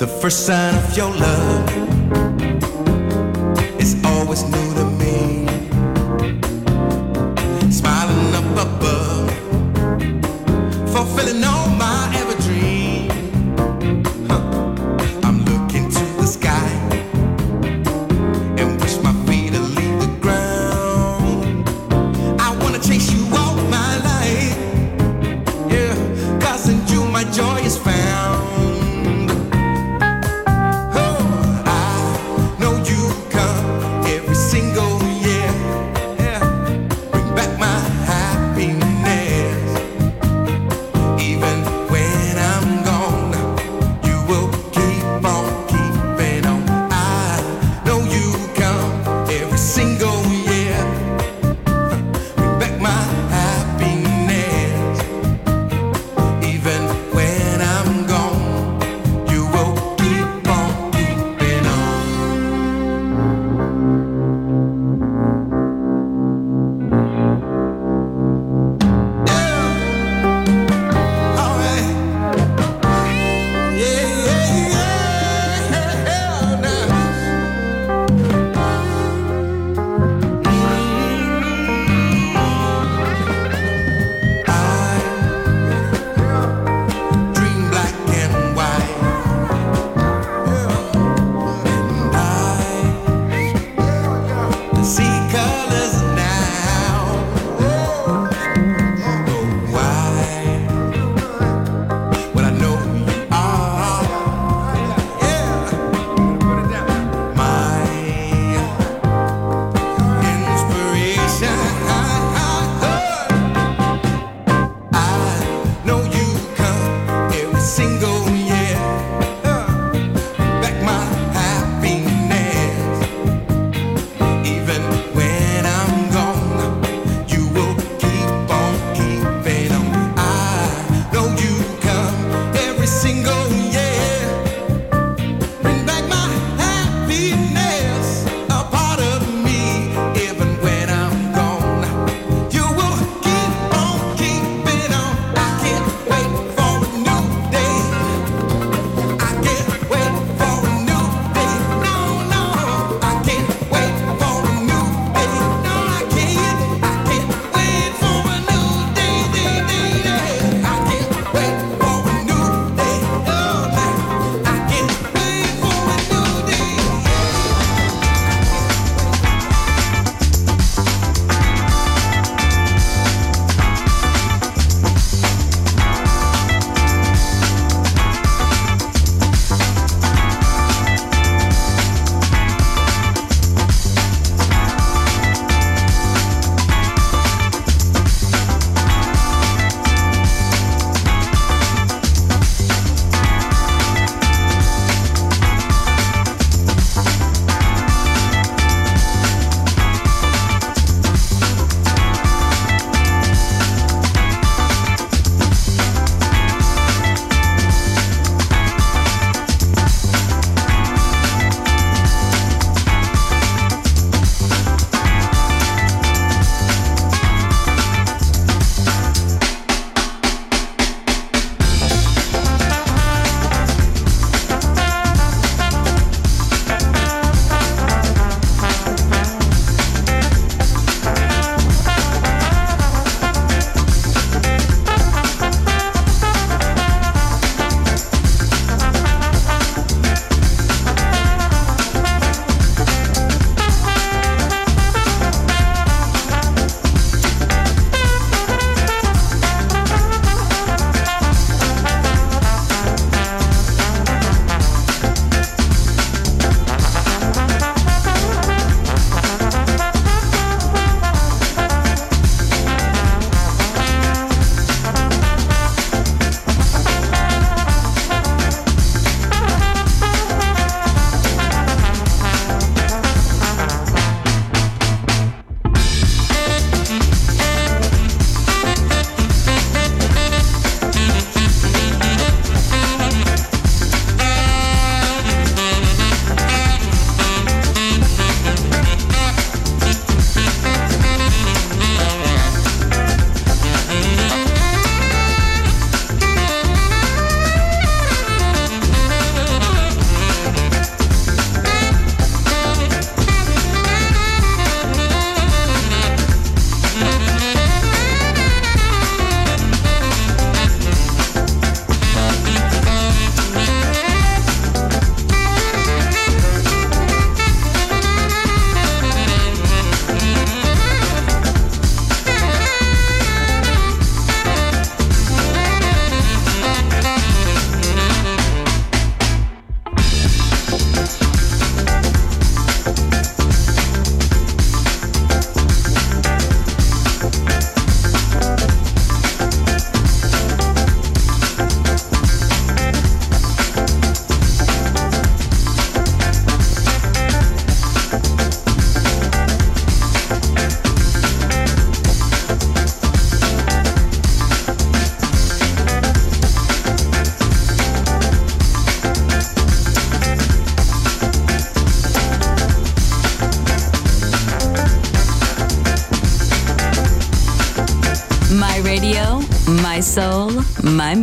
The first sign of your love is always new to me. Smiling up above, fulfilling all.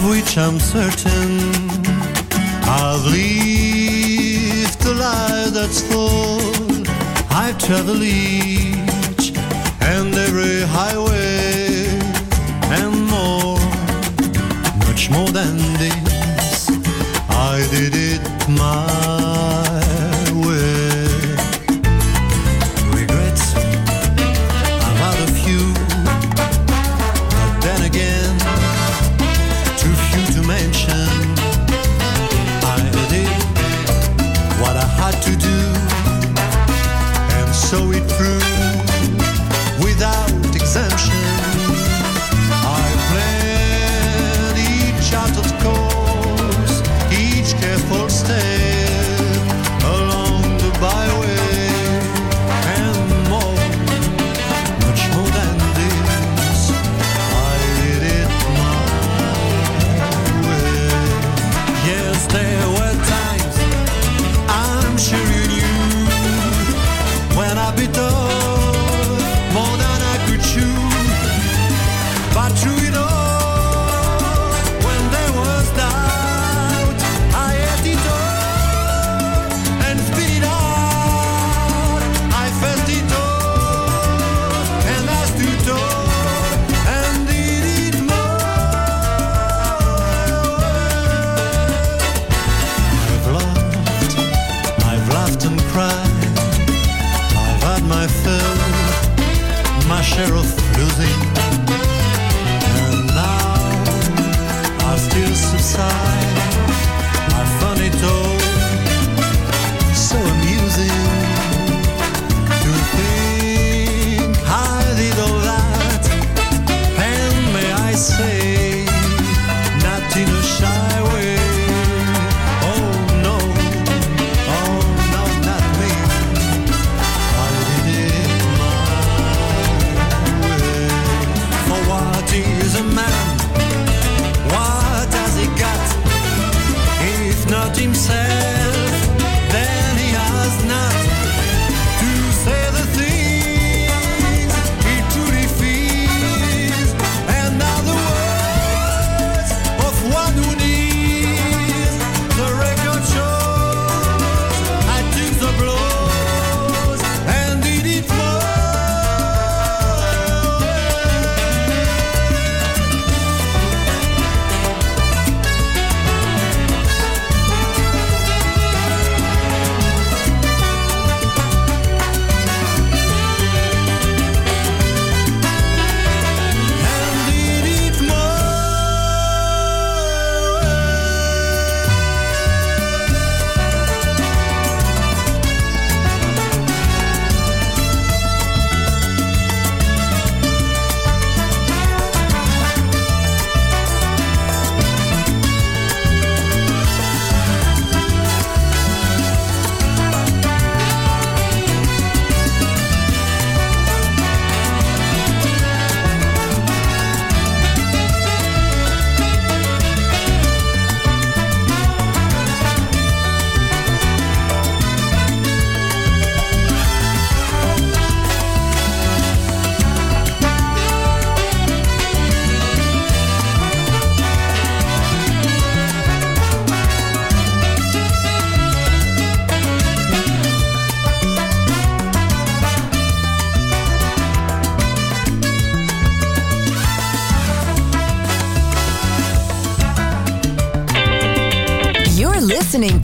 of which I'm certain. I've lived a life that's full. I've traveled each and every highway and more, much more than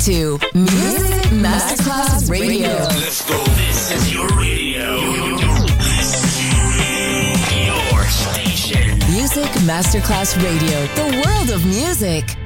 to Music Masterclass Radio. Let's go. This is your radio. This is your station. Music Masterclass Radio, the world of music.